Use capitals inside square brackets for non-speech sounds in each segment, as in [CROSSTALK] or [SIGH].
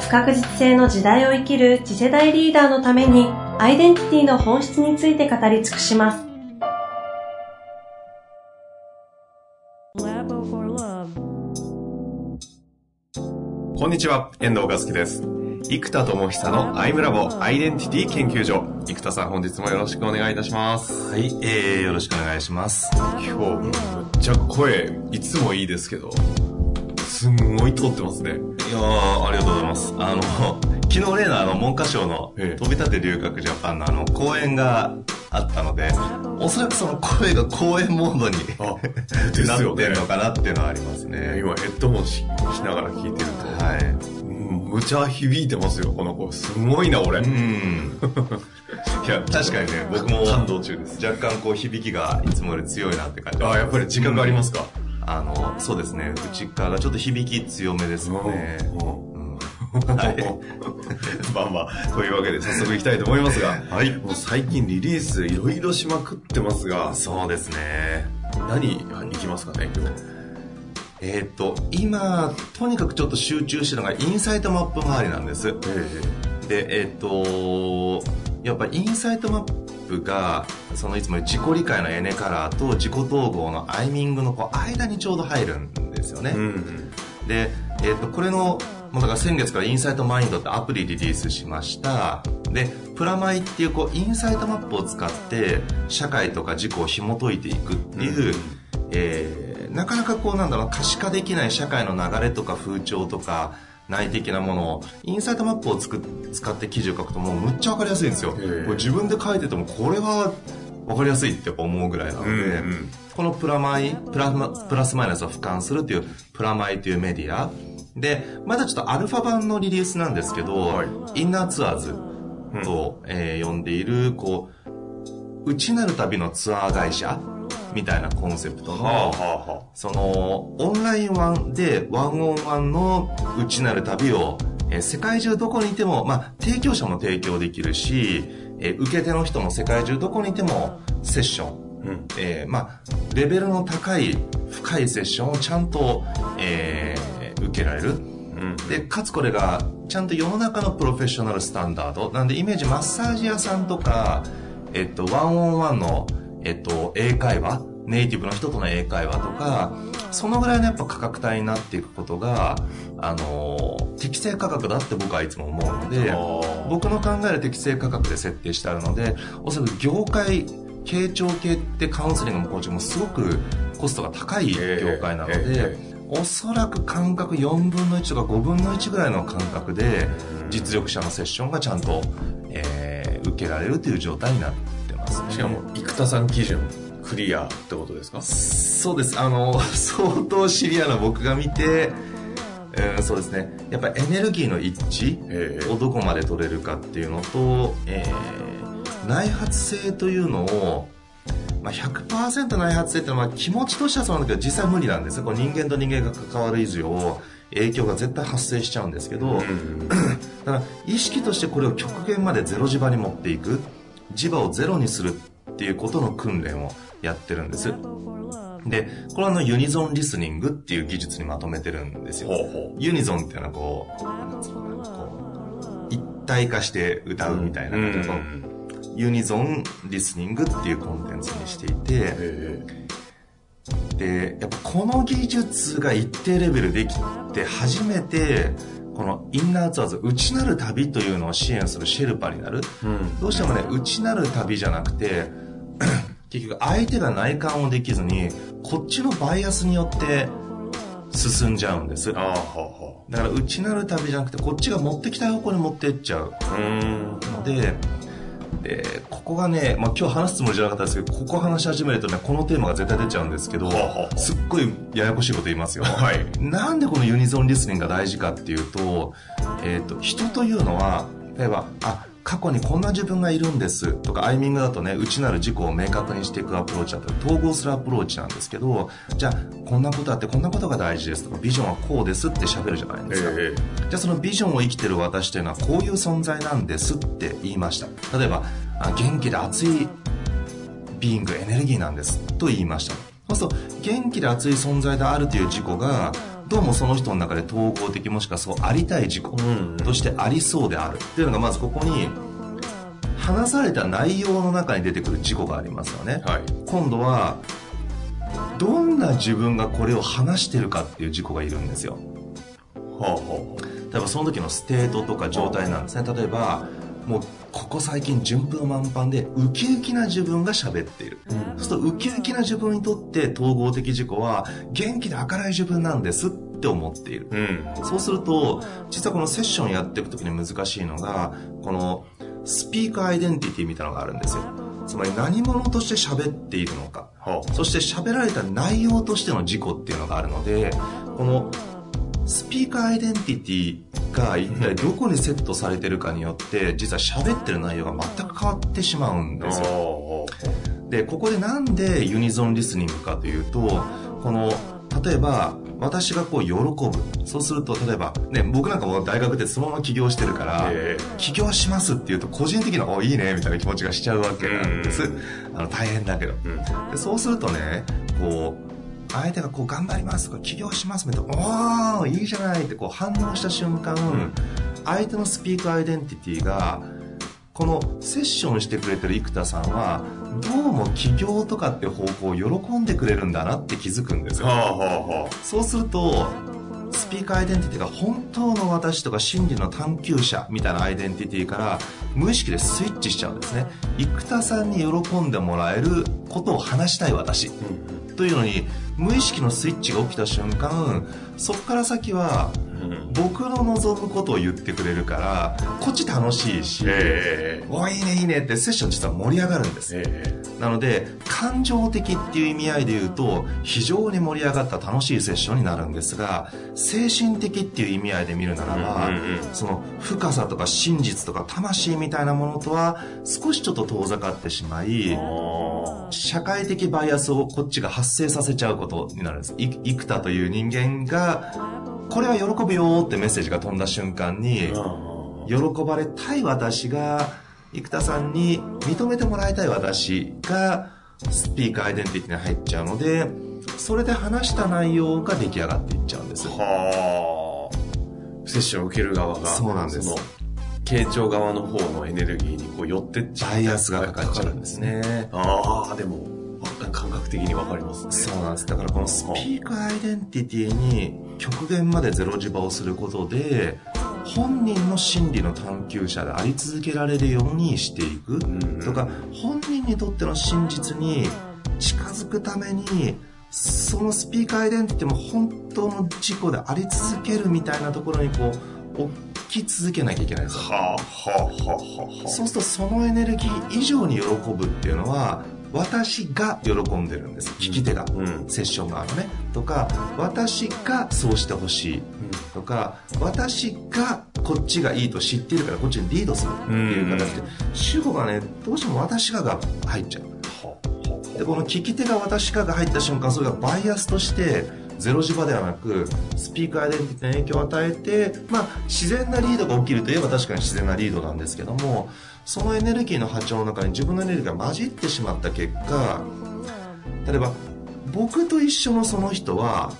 不確実性の時代を生きる次世代リーダーのためにアイデンティティの本質について語り尽くします。こんにちは、遠藤和樹です。生田智久のアイムラボアイデンティティ研究所。生田さん本日もよろしくお願いいたします。はい、えー、よろしくお願いします。今日、めっちゃ声、いつもいいですけど、すんごい通ってますね。いやありがとうございます。あの、[LAUGHS] 昨日例のあの、文科省の飛び立て留学ジャパンのあの、講演があったので、おそらくその声が講演モードに [LAUGHS] なってるのかなっていうのはありますね。今ヘッドホンしながら聞いてると。はい。むちゃ響いてますよ、この子。すごいな、俺。うん。[LAUGHS] いや、確かにね、僕も感動中です。若干こう響きがいつもより強いなって感じ。ああ、やっぱり自覚ありますか、あの、そうですね。内側がちょっと響き強めですね。はい。[LAUGHS] まあまあ、というわけで早速いきたいと思いますが、[LAUGHS] はい。もう最近リリースいろいろしまくってますが、そうですね。何いきますかね、今日。えっ、と、今、とにかくちょっと集中してるのがインサイトマップ周りなんです。で、えっ、と、やっぱインサイトマップが、そのいつも自己理解のエネカラーと自己統合のアイミングのこう間にちょうど入るんですよね。うんうん、で、えっ、と、これのもうだから先月からインサイトマインドってアプリリリースしました。で、プラマイっていうこうインサイトマップを使って社会とか自己を紐解いていくっていう、うん、えー、なかなかこうなんだろう可視化できない社会の流れとか風潮とか内的なものを。インサイトマップをつく使って記事を書くともうむっちゃ分かりやすいんですよ。これ自分で書いててもこれは分かりやすいって思うぐらいなので、うんうん、このプラマイプラプラスマイナスを俯瞰するっていうプラマイというメディア。で、まだちょっとアルファ版のリリースなんですけど、はい、インナーツアーズと、うん、えー、呼んでいる、こう、内なる旅のツアー会社みたいなコンセプトの、その、オンラインワンでワンオンワンの内なる旅を、えー、世界中どこにいても、まあ、提供者も提供できるし、えー、受け手の人も世界中どこにいてもセッション、うん、えー、まあ、レベルの高い深いセッションをちゃんと、えー、受けられる。うん、で、かつこれが、ちゃんと世の中のプロフェッショナルスタンダード。なんでイメージマッサージ屋さんとか、えっと、ワンオンワンの、えっと、英会話、ネイティブの人との英会話とか、そのぐらいのやっぱ価格帯になっていくことが、あの、適正価格だって僕はいつも思うので、僕の考える適正価格で設定してあるので、おそらく業界、傾聴系ってカウンセリングもコーチもすごくコストが高い業界なので、おそらく間隔4分の1とか5分の1ぐらいの感覚で実力者のセッションがちゃんと、えー、受けられるという状態になってしかも生田さん基準クリアってことですか？そうです。あの [LAUGHS] 相当シビアな僕が見てえー、そうですね。やっぱりエネルギーの一致をどこまで取れるかっていうのと、えー、内発性というのをまあ、100%内発性ってのは気持ちとしてはそうなんだけど実際無理なんですよ。こ人間と人間が関わる以上影響が絶対発生しちゃうんですけど、うん、[CLEARS THROAT] だから意識としてこれを極限までゼロ磁場に持っていく磁場をゼロにするっていうことの訓練をやってるんです。でこれはあのユニゾンリスニングっていう技術にまとめてるんですよ。ユニゾンっていうのはこうこう一体化して歌うみたいなこと、うんユニゾンリスニングっていうコンテンツにしていて、で、やっぱこの技術が一定レベルできて初めて、このインナーツアーズ、内なる旅というのを支援するシェルパになる。うん、どうしてもね、内なる旅じゃなくて、[CLEARS THROAT] 結局相手が内観をできずに、こっちのバイアスによって進んじゃうんです。だから内なる旅じゃなくて、こっちが持ってきた方向に持ってっちゃう。ので、で、ここがね、まあ、今日話すつもりじゃなかったですけど、ここ話し始めるとね、このテーマが絶対出ちゃうんですけど、すっごいややこしいこと言いますよ。はい。なんでこのユニゾンリスニングが大事かっていうと、えっ、ー、と、人というのは、例えば、あ、過去にこんな自分がいるんですとか、アイミングだとね、内なる自己を明確にしていくアプローチだったり、統合するアプローチなんですけど、じゃあ、こんなことあってこんなことが大事ですとか、ビジョンはこうですって喋るじゃないですか。えー、じゃあそのビジョンを生きてる私というのはこういう存在なんですって言いました。例えば、あ元気で熱いビーイング、エネルギーなんですと言いました。そうすると、元気で熱い存在であるという自己が、どうもその人の中で統合的もしくはそうありたい自己としてありそうである。っていうのがまずここに話された内容の中に出てくる自己がありますよね、はい、今度はどんな自分がこれを話してるかっていう自己がいるんですよ、はあはあ、例えばその時のステートとか状態なんですね。例えばもうここ最近順風満帆でウキウキな自分が喋っている、うん、そうするとウキウキな自分にとって統合的自己は元気で明るい自分なんですって思っている、うん、そうすると実はこのセッションやっていく時に難しいのがこのスピーカーアイデンティティみたいなのがあるんですよ。つまり何者として喋っているのか、はあ、そして喋られた内容としての自己っていうのがあるのでこのスピーカーアイデンティティが一体どこにセットされてるかによって実は喋ってる内容が全く変わってしまうんですよ。でここでなんでユニゾンリスニングかというとこの例えば私がこう喜ぶ。そうすると例えばね僕なんかも大学でそのまま起業してるから、起業しますっていうと個人的な「おいいね」みたいな気持ちがしちゃうわけなんです、あの大変だけど、でそうするとねこう相手がこう頑張りますとか起業しますみたいな、おーいいじゃないってこう反応した瞬間、相手のスピーカーアイデンティティが、このセッションしてくれてる生田さんは、どうも起業とかって方向を喜んでくれるんだなって気づくんですよ。はあはあ、そうすると、スピーカーアイデンティティが本当の私とか真理の探求者みたいなアイデンティティから無意識でスイッチしちゃうんですね。生田さんに喜んでもらえることを話したい私。というのに無意識のスイッチが起きた瞬間そこから先は僕の望むことを言ってくれるからこっち楽しいし、えー、おいいねいいねってセッション実は盛り上がるんです、えー、なので感情的っていう意味合いで言うと非常に盛り上がった楽しいセッションになるんですが精神的っていう意味合いで見るならば、その深さとか真実とか魂みたいなものとは少しちょっと遠ざかってしまい社会的バイアスをこっちが発生させちゃうことになるんです。生田という人間がこれは喜ぶよってメッセージが飛んだ瞬間に、喜ばれたい私が、生田さんに認めてもらいたい私が、スピーカーアイデンティティに入っちゃうので、それで話した内容が出来上がっていっちゃうんです。はあ。セッションを受ける側が。そうなんです。傾聴側の方のエネルギーにこう寄ってっちゃう。バイアスがかかっちゃうんですね。ああ、でも、感覚的にわかりますね。そうなんです。だからこのスピーカーアイデンティティに極限までゼロ磁場をすることで、本人の心理の探求者であり続けられるようにしていくとか、本人にとっての真実に近づくために、そのスピーカーアイデンティティも本当の自己であり続けるみたいなところにこう、置き続けなきゃいけないんですよ。はあ、はあ、はあ、はあ。そうするとそのエネルギー以上に喜ぶっていうのは、私が喜んでるんです。聞き手が、うん、セッション側のね。とか私がそうしてほしい、とか私がこっちがいいと知っているからこっちにリードする。っていう形で、主語がねどうしても私がが入っちゃう。でこの聞き手が私がが入った瞬間それがバイアスとしてゼロ磁場ではなくスピーカーアイデンティティに影響を与えて、まあ、自然なリードが起きるといえば確かに自然なリードなんですけどもそのエネルギーの波長の中に自分のエネルギーが混じってしまった結果例えば僕と一緒のその人は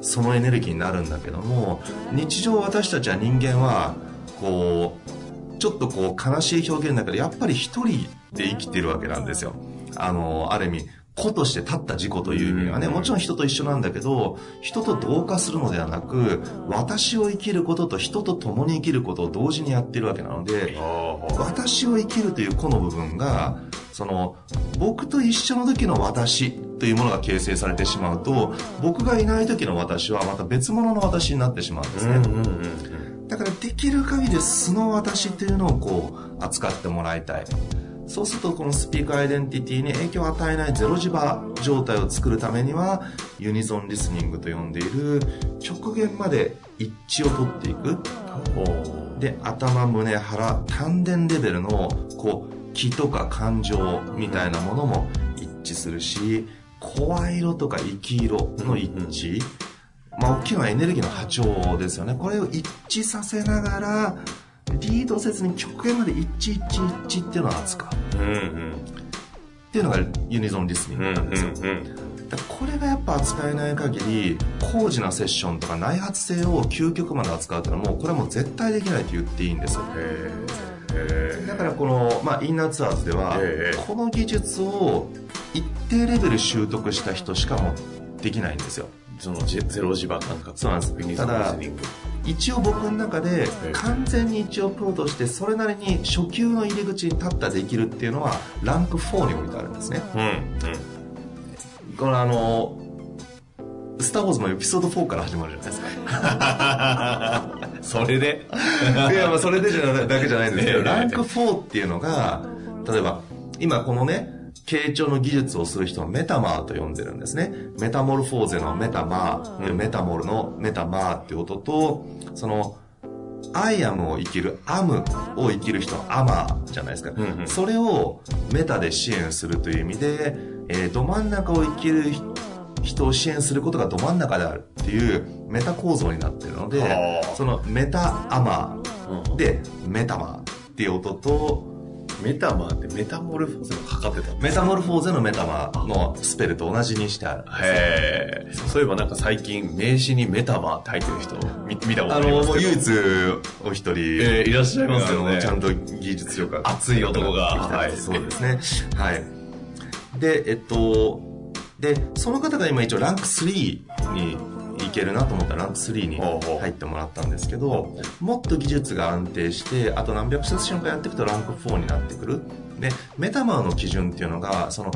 そのエネルギーになるんだけども日常私たちは人間はこうちょっとこう悲しい表現だけどやっぱり一人で生きてるわけなんですよ。あのある意味個として立った自己という意味はね、もちろん人と一緒なんだけど、人と同化するのではなく、私を生きることと人と共に生きることを同時にやってるわけなので、私を生きるという個の部分が、その、僕と一緒の時の私というものが形成されてしまうと、僕がいない時の私はまた別物の私になってしまうんですね。だからできる限り素の私というのをこう、扱ってもらいたい。そうするとこのスピーカーアイデンティティに影響を与えないゼロ磁場状態を作るためにはユニゾンリスニングと呼んでいる極限まで一致を取っていく。で頭胸腹丹田レベルのこう気とか感情みたいなものも一致するし声色とか生き色の一致、まあ大きいのはエネルギーの波長ですよね。これを一致させながらリードせずに極限まで一致一致一致っていうのを扱う、うんうん、っていうのがユニゾンリスニングなんですよ、うんうんうんこれがやっぱ扱えない限り高次なセッションとか内発性を究極まで扱うっていうのはもうこれはもう絶対できないと言っていいんですよ。だからこの、まあ、インナーツアーズではこの技術を一定レベル習得した人しかもできないんですよそのゼロ磁場感覚そうなんです。ただ一応僕の中で完全に一応プロとしてそれなりに初級の入り口に立ったできるっていうのはランク4に置いてあるんですね、うん、うん、このあのスター・ウォーズのエピソード4から始まるじゃないですか。[LAUGHS] それで？いやまあそれでじゃだけじゃないんですけど、[LAUGHS] ランク4っていうのが例えば今このね傾聴の技術をする人をメタマーと呼んでるんですね。メタモルフォーゼのメタマー、うん、メタモルのメタマーっていう音と、その、 I am を生きる、 am を生きる人はアマーじゃないですか。うんうん、それをメタで支援するという意味で、えー、ど真ん中を生きる人を支援することがど真ん中であるっていうメタ構造になってるので、そのメタアマーでメタマーっていう音と、メタマーってメタモルフォーゼの測ってたメタモルフォーゼのメタマーのスペルと同じにしてある。へえ。そういえばなんか最近名刺にメタマーって入ってる人見見たことありますけど。あの、唯一お一人、えー、いらっしゃいますよね。ちゃんと技術力が。熱い男が。はい。そうですね。はい。で、えっと、で、その方が今一応ランク3にいけるなと思ったらランク3に入ってもらったんですけどもっと技術が安定してあと何百セッションかやっていくとランク4になってくる。でメタマーの基準っていうのがその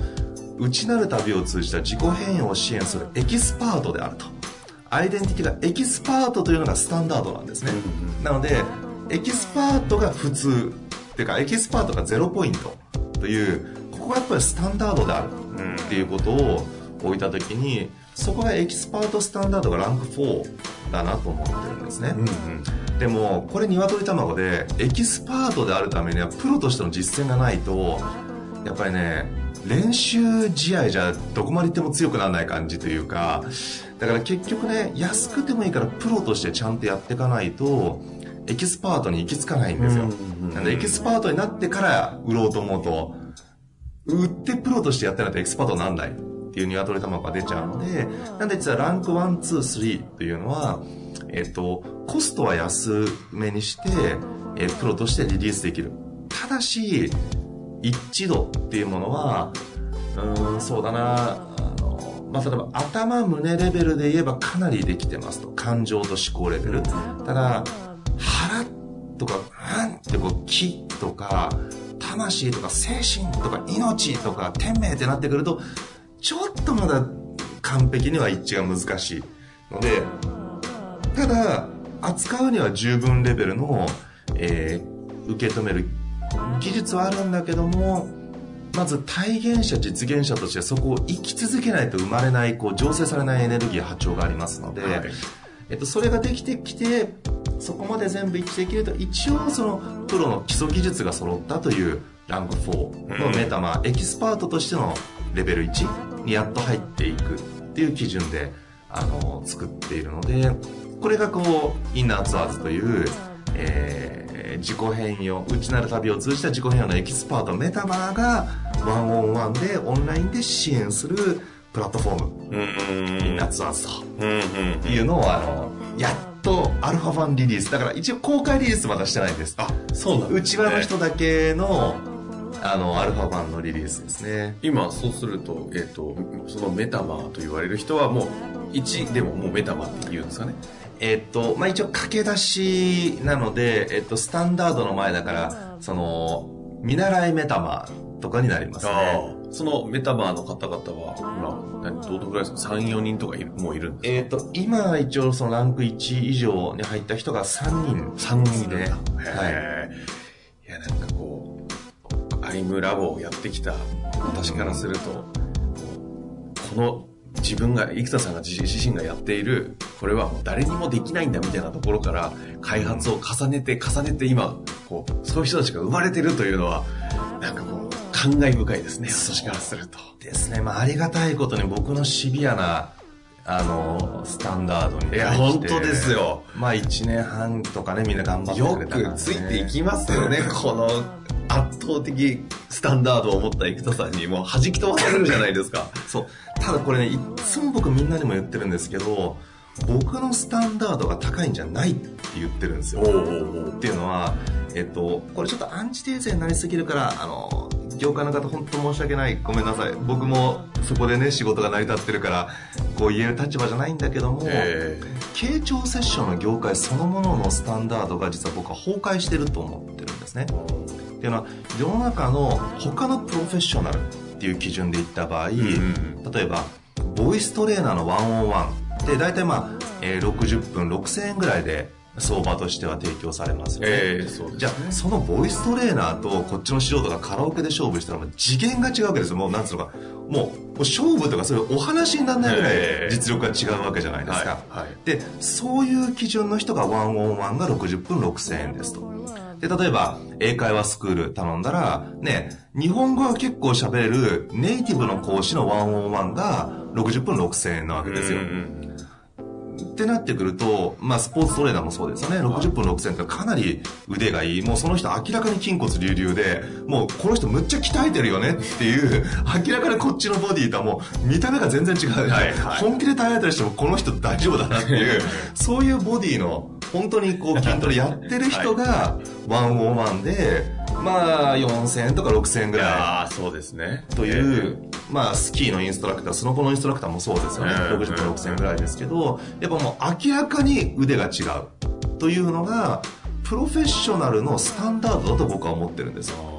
内なる旅を通じた自己変容を支援するエキスパートであると。アイデンティティがエキスパートというのがスタンダードなんですね、なのでエキスパートが普通っていうかエキスパートが0ポイントというここがやっぱりスタンダードであるっていうことを置いた時にそこがエキスパートスタンダードがランク4だなと思ってるんですね、うんうん、でもこれ鶏卵でエキスパートであるためにはプロとしての実践がないとやっぱりね練習試合じゃどこまで行っても強くならない感じというかだから結局ね安くてもいいからプロとしてちゃんとやっていかないとエキスパートに行き着かないんですよ、なんでエキスパートになってから売ろうと思うと売ってプロとしてやってないとエキスパートにならないっていう鶏卵が出ちゃうので、なんで実はランク1、2、3っていうのは、えっと、コストは安めにして、えプロとしてリリースできる。ただし、一致度っていうものは、うん、そうだな、あの、まあ、例えば頭、胸レベルで言えばかなりできてますと。感情と思考レベル。ただ、腹とか、うんってこう、気とか、魂とか精神とか命とか天命ってなってくるとちょっとまだ完璧には一致が難しいので、ただ、扱うには十分レベルの、えー、受け止める技術はあるんだけども、まず体現者、実現者としてそこを生き続けないと生まれない、こう、醸成されないエネルギー、波長がありますので、はい、えっと、それができてきて、そこまで全部一致できると、一応その、プロの基礎技術が揃ったというランク4のメタマー、エキスパートとしてのレベル1。にやっと入っていくっていう基準で、あの、作っているので、これがこう、インナーツアーズという、えー、自己変容、内なる旅を通じた自己変容のエキスパート、メタマーが、 one on one で、オンラインで支援するプラットフォーム、インナーツアーズと。いうのを、あの、やっとアルファ版リリース。だから一応公開リリースまだしてないんです。あ、そうなんね、内輪の人だけの、あの、アルファ版のリリースですね。今、そうすると、えっ、ー、と、そのメタマーと言われる人はもう、1でももうメタマーって言うんですかね？えっ、と、まあ、一応駆け出しなので、えっ、と、スタンダードの前だから、その、見習いメタマーとかになりますね。そのメタマーの方々は、今、何、どのぐらいですか ?3、4人とかいるもういるんですか？えっ、と、今一応そのランク1以上に入った人が3人。3人い。いや、なんかこう、アイムムラボをやってきた私からすると、この自分が、生田さんが自身がやっている、これはもう誰にもできないんだみたいなところから開発を重ねて重ねて今、こう、そういう人たちが生まれてるというのは、なんかこう、感慨深いですね、私からすると。ですね。まあ、ありがたいことに僕のシビアな、あの、スタンダードにいや、本当ですよ。まあ、1年半とかね、みんな頑張ってくれた、ね、よくついていきますよね、この圧倒的スタンダードを持った生田さんにもう弾き飛ばされるじゃないですか。[LAUGHS] そう。ただこれね、いつも僕みんなにも言ってるんですけど、僕のスタンダードが高いんじゃないって言ってるんですよ。っていうのは、えっと、これちょっとアンチテーゼになりすぎるから、あの、業界の方本当申し訳ないごめんなさい僕もそこでね仕事が成り立ってるからこう言える立場じゃないんだけども、えー、傾聴セッションの業界そのもののスタンダードが実は僕は崩壊してると思ってるんですねっていうのは世の中の他のプロフェッショナルっていう基準で言った場合、うんうん、例えばボイストレーナーのワンオンワンで大体まあ、えー、60分6000円ぐらいで相場としては提供されますよね。えー、ね、じゃあ、そのボイストレーナーとこっちの素人がカラオケで勝負したらもう次元が違うわけですよ。もう、なんつうのか、もう、勝負とかそういうお話にならないぐらい実力が違うわけじゃないですか。はいはい、で、そういう基準の人がワンオンワンが60分6000円ですと。で、例えば、英会話スクール頼んだら、ね、日本語は結構喋れるネイティブの講師のワンオンワンが60分6000円なわけですよ。ってなってくると、まあ、スポーツトレーナーもそうですよね。60分6000ってかなり腕がいい。もうその人明らかに筋骨隆々で、もうこの人むっちゃ鍛えてるよねっていう、明らかにこっちのボディとはもう見た目が全然違う、はいはい、本気で耐えたりしてもこの人大丈夫だなっていう、[LAUGHS] そういうボディの、本当にこう筋トレやってる人が、はい101で、まあ、4000円とか6000円ぐらい。そうですね。という、まあ、スキーのインストラクター、その子のインストラクターもそうですよね。60と6000円ぐらいですけど、やっぱもう明らかに腕が違う。というのが、プロフェッショナルのスタンダードだと僕は思ってるんですよ。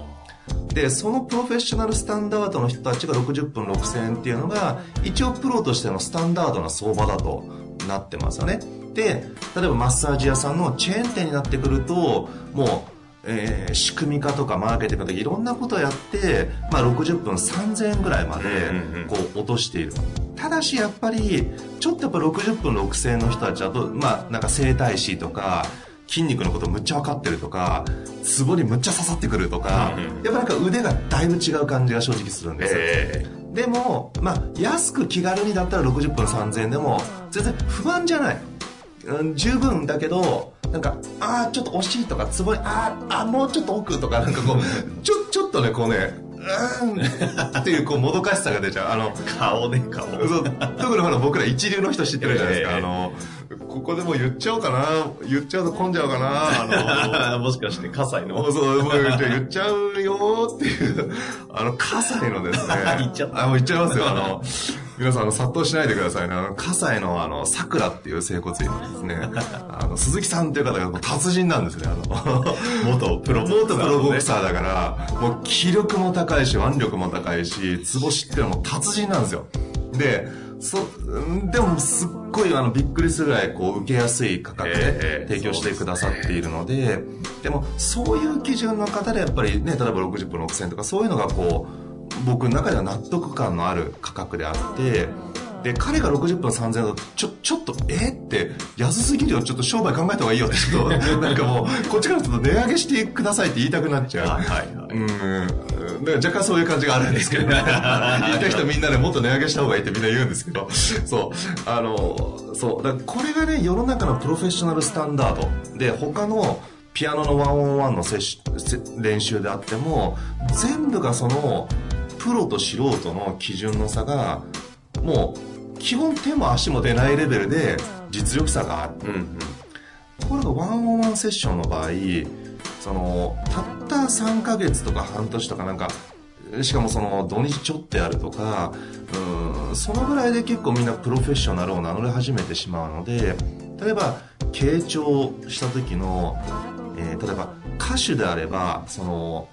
でそのプロフェッショナルスタンダードの人たちが60分6000円っていうのが一応プロとしてのスタンダードな相場だとなってますよねで、例えばマッサージ屋さんのチェーン店になってくると、もう、えー、仕組み化とかマーケティングとかいろんなことをやって、まあ、60分3000円ぐらいまでこう落としている。ただしやっぱりちょっとやっぱ60分6000円の人たちだと、まあ、なんか整体師とか筋肉のことむっちゃ分かってるとかツボにむっちゃ刺さってくるとか、やっぱなんか腕がだいぶ違う感じが正直するんですよ、えー、でも、まあ、安く気軽にだったら60分3000円でも全然不安じゃない、うん、十分だけどなんか、ああ、ちょっと惜しいとか、つぼに、ああ、もうちょっと奥とか、なんかこう、ちょ、ちょっとね、こうね、うんっていうこうもどかしさが出ちゃう。あの、顔ね、顔。そう。特にほら僕ら一流の人知ってるじゃないですか。えー、あの、ここでも言っちゃおうかな。言っちゃうと混んじゃうかな。あの、[LAUGHS] もしかして、葛西の。そう、もう言っちゃうよっていう、あの、葛西のですね。[LAUGHS] 言っちゃった。あ、もう言っちゃいますよ。あの、皆さん、あの、殺到しないでくださいね。あの、葛西の、あの、桜っていう整骨院のですね、あの、鈴木さんっていう方が達人なんですね。あの、[LAUGHS] 元プロボクサー、元プロボクサーだから、もう気力も高いし、腕力も高いし、ツボ知ってるのも達人なんですよ。で、そ、でもすっごいあのびっくりするぐらいこう受けやすい価格で提供してくださっているので、でもそういう基準の方でやっぱりね、例えば60分6000とかそういうのがこう、僕の中では納得感のある価格であって、で、彼が60分3000円だと、ちょ、ちょっと、えって安すぎるよ。ちょっと商売考えた方がいいよって、ちょっと、なんかもう、こっちからすると値上げしてくださいって言いたくなっちゃう。はいはい、はい。うん。だから若干そういう感じがあるんですけど、ね、言った人みんなでもっと値上げした方がいいってみんな言うんですけど、そう。あの、そう。だこれがね、世の中のプロフェッショナルスタンダードで、他の、ピアノのワンオンワンの練習であっても全部がそのプロと素人の基準の差がもう基本手も足も出ないレベルで実力差がある、うんうん、ところがワンオンワンセッションの場合そのたった3ヶ月とか半年とかなんかしかもその土日ちょっとやるとかうんそのぐらいで結構みんなプロフェッショナルを名乗り始めてしまうので例えば傾聴した時の、えー、例えば歌手であればその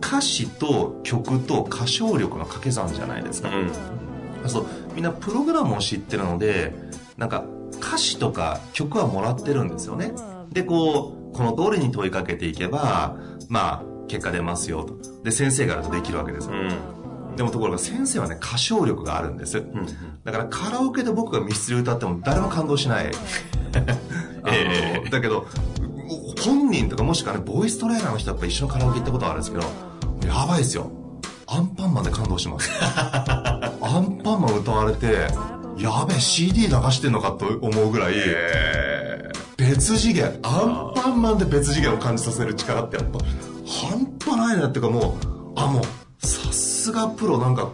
歌詞と曲と歌唱力の掛け算じゃないですか、うん、そうみんなプログラムを知ってるのでなんか歌詞とか曲はもらってるんですよね。でこうこの通りに問いかけていけばまあ結果出ますよと。で、先生があるとできるわけですよ。うん。でもところが先生はね、歌唱力があるんです。うん。だからカラオケで僕がミスチル歌っても誰も感動しない。[LAUGHS] ええだけど、本人とかもしくはね、ボイストレーナーの人と一緒にカラオケ行ったことあるんですけど、やばいですよ。アンパンマンで感動します。[LAUGHS] アンパンマン歌われて、やべえ、CD 流してんのかと思うぐらい、え別次元、アンパンマンで別次元を感じさせる力ってやっぱ、半端ないなっていうかもう、あ、もう、さすがプロ。なんか、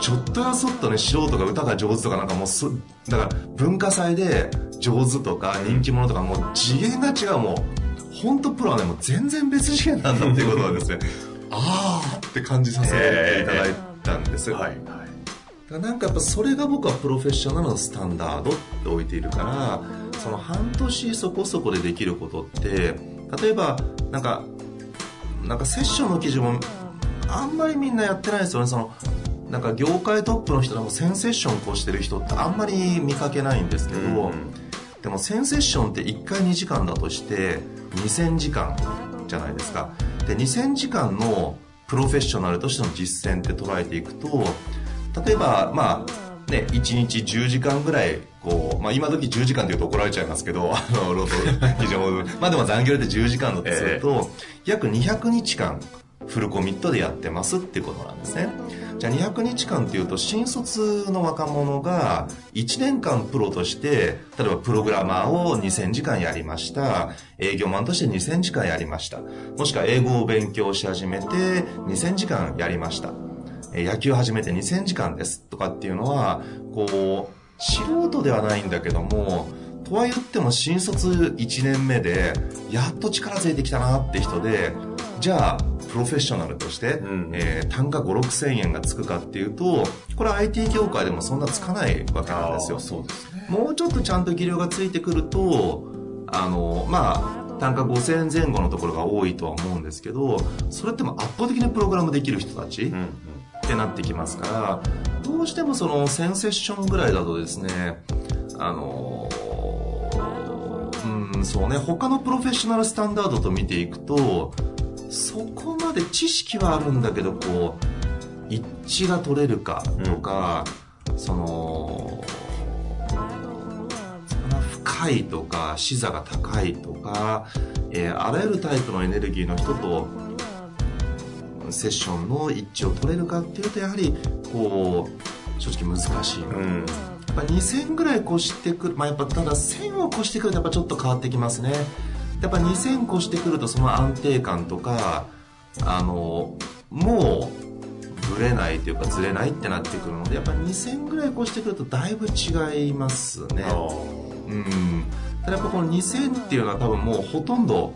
ちょっとやそっとね、素人が歌が上手とかなんかもうそ、だから文化祭で上手とか人気者とかもう次元が違う。もう、本当プロはね、もう全然別次元なんだっていうことはですね、あーって感じさせていただいたんです。ーはい。だからなんかやっぱそれが僕はプロフェッショナルのスタンダードって置いているからその半年そこそこでできることって例えばなんかなんかセッションの記事もあんまりみんなやってないですよね。そのなんか業界トップの人でも1000セッションこうしてる人ってあんまり見かけないんですけど、うん。でも1000セッションって1回2時間だとして2000時間じゃないですか。で2000時間のプロフェッショナルとしての実践って捉えていくと例えばまあね1日10時間ぐらいこう、まあ、今時10時間って言うと怒られちゃいますけど [LAUGHS] あの労働基準まあでも残業で10時間だとすると、約200日間フルコミットでやってますっていうことなんですね。じゃあ200日間っていうと新卒の若者が1年間プロとして例えばプログラマーを2000時間やりました。営業マンとして2000時間やりました。もしくは英語を勉強し始めて2000時間やりましたえー野球始めて2000時間ですとかっていうのはこう素人ではないんだけどもとは言っても新卒1年目でやっと力ついてきたなって人でじゃあプロフェッショナルとして、んえー単価5 6千円がつくかっていうとこれは IT 業界でもそんなつかないわけなんですよそうですね。もうちょっとちゃんと技量がついてくるとあのまあ単価5000円前後のところが多いとは思うんですけどそれっても圧倒的にプログラムできる人たち、うん。ってなってきますからどうしてもその1000セッションぐらいだとですねあのうんそうね他のプロフェッショナルスタンダードと見ていくとそこまで知識はあるんだけどこう一致が取れるかとか、その深いとか視座が高いとか、えーあらゆるタイプのエネルギーの人とセッションの一致を取れるかっていうとやはりこう正直難しいなと、うん。やっぱ2000ぐらい越してくるまあやっぱただ1000を越してくるとやっぱちょっと変わってきますね。やっぱ2000越してくるとその安定感とかあのもうぶれないというかずれないってなってくるのでやっぱ2000ぐらい越してくるとだいぶ違いますね。あうん。ただやっぱこの2000っていうのは多分もうほとんど、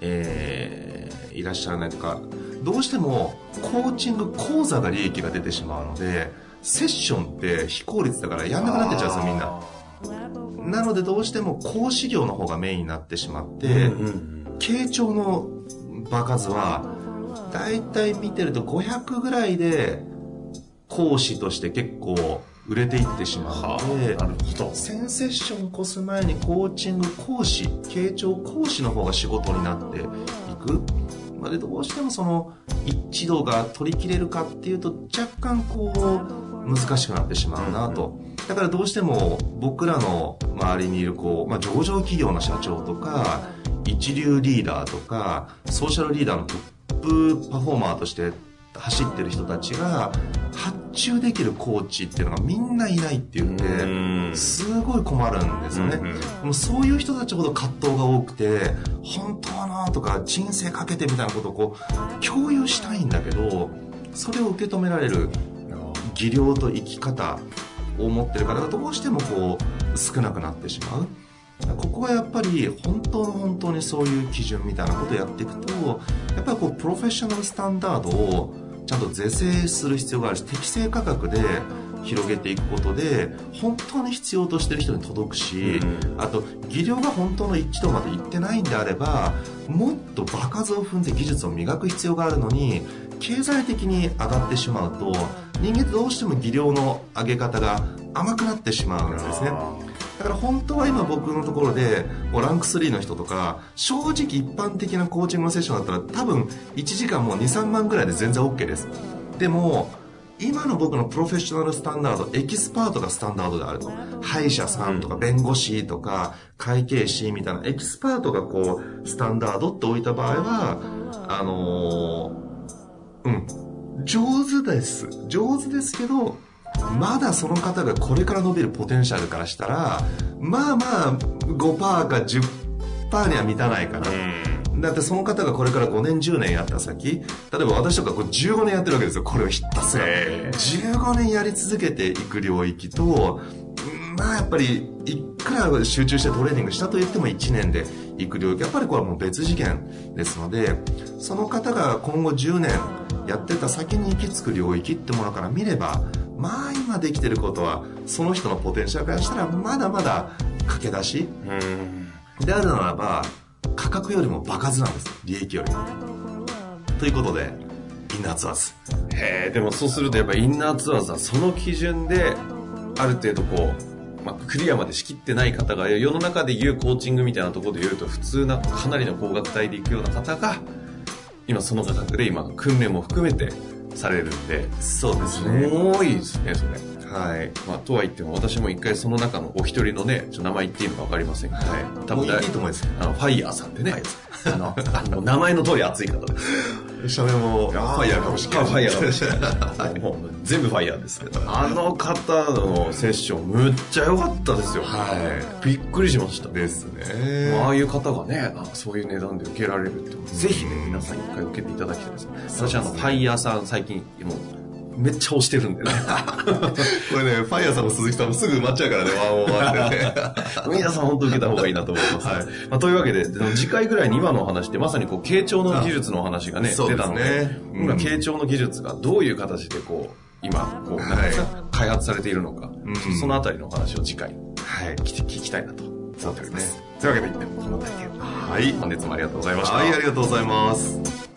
えーいらっしゃらないとかどうしてもコーチング講座が利益が出てしまうのでセッションって非効率だからやんなくなってっちゃうんですよみんな。なのでどうしても講師業の方がメインになってしまって、傾聴の場数はだいたい見てると500ぐらいで講師として結構売れていってしまはうので、あ、なるほど。先セッション越す前にコーチング講師傾聴講師の方が仕事になっていくまでどうしてもその一致度が取り切れるかっていうと若干こう難しくなってしまうなと、だからどうしても僕らの周りにいるこう、まあ、上場企業の社長とか一流リーダーとかソーシャルリーダーのトップパフォーマーとして走ってる人たちが発注できるコーチっていうのがみんないないって言って、うん。すごい困るんですよね、うんうんでもそういう人たちほど葛藤が多くて本当はなとか人生かけてみたいなことをこう共有したいんだけどそれを受け止められる技量と生き方を持ってる方がどうしてもこう少なくなってしまう。ここはやっぱり本当の本当にそういう基準みたいなことをやっていくとやっぱりこうプロフェッショナルスタンダードをちゃんと是正する必要があるし適正価格で広げていくことで本当に必要としてる人に届くし、うん。あと技量が本当の一致度までいってないんであればもっと場数を踏んで技術を磨く必要があるのに経済的に上がってしまうと人間ってどうしても技量の上げ方が甘くなってしまうんですねだだから本当は今僕のところでもうランク3の人とか正直一般的なコーチングのセッションだったら多分1時間もう23万ぐらいで全然 OK です。でも今の僕のプロフェッショナルスタンダードエキスパートがスタンダードであると。歯医者さんとか弁護士とか会計士みたいなエキスパートがこうスタンダードって置いた場合はあのーうん。上手です。上手ですけどまだその方がこれから伸びるポテンシャルからしたらまあまあ5%か10%には満たないかな、だってその方がこれから5年10年やった先例えば私とかこう15年やってるわけですよこれをひたすら。15年やり続けていく領域とまあやっぱりいくら集中してトレーニングしたと言っても1年でいく領域やっぱりこれはもう別次元ですのでその方が今後10年やってた先に行き着く領域ってものから見ればまあ今できてることはその人のポテンシャルからしたらまだまだ駆け出し。であるならば価格よりも場数なんです。利益よりも。ということでインナーツアーズ。へえでもそうするとやっぱインナーツアーズはその基準である程度こう、まあ、クリアまで仕切ってない方が世の中で言うコーチングみたいなところで言うと普通なかなりの高額帯で行くような方が今その価格で今訓練も含めてされるんで。そうですすごいですねそれはい。まあ、とは言っても私も一回その中のお一人のねちょっと名前言っていいのか分かりませんけど、はい多分いいと思いますあのファイヤーさんってね、[LAUGHS] あのあの名前の通り熱い方です。[LAUGHS] 社名もファイヤーかもしれない。ファイヤーかもしれない。[LAUGHS] もう全部ファイヤーですけど。あの方のセッションむっちゃ良かったですよ。はびっくりしました。ですね。ああいう方がねあそういう値段で受けられるってぜひね皆さん一回受けていただきたいです。私あのファイヤーさん最近もうめっちゃ押してるんでね。[LAUGHS] これねファイヤーさんも鈴木さんもすぐ埋まっちゃうからねワンオンワンでね。[LAUGHS] 皆さん本当受けた方がいいなと思います、はい。まあ、というわけで次回ぐらいに今のお話ってまさにこう傾聴の技術のお話がね。出たので、うん。今傾聴の技術がどういう形でこう今こう、開発されているのか、そのあたりのお話を次回はい。聞き聞きたいなと思っております。というわけでこの体験はい。本日もありがとうございました、はいありがとうございます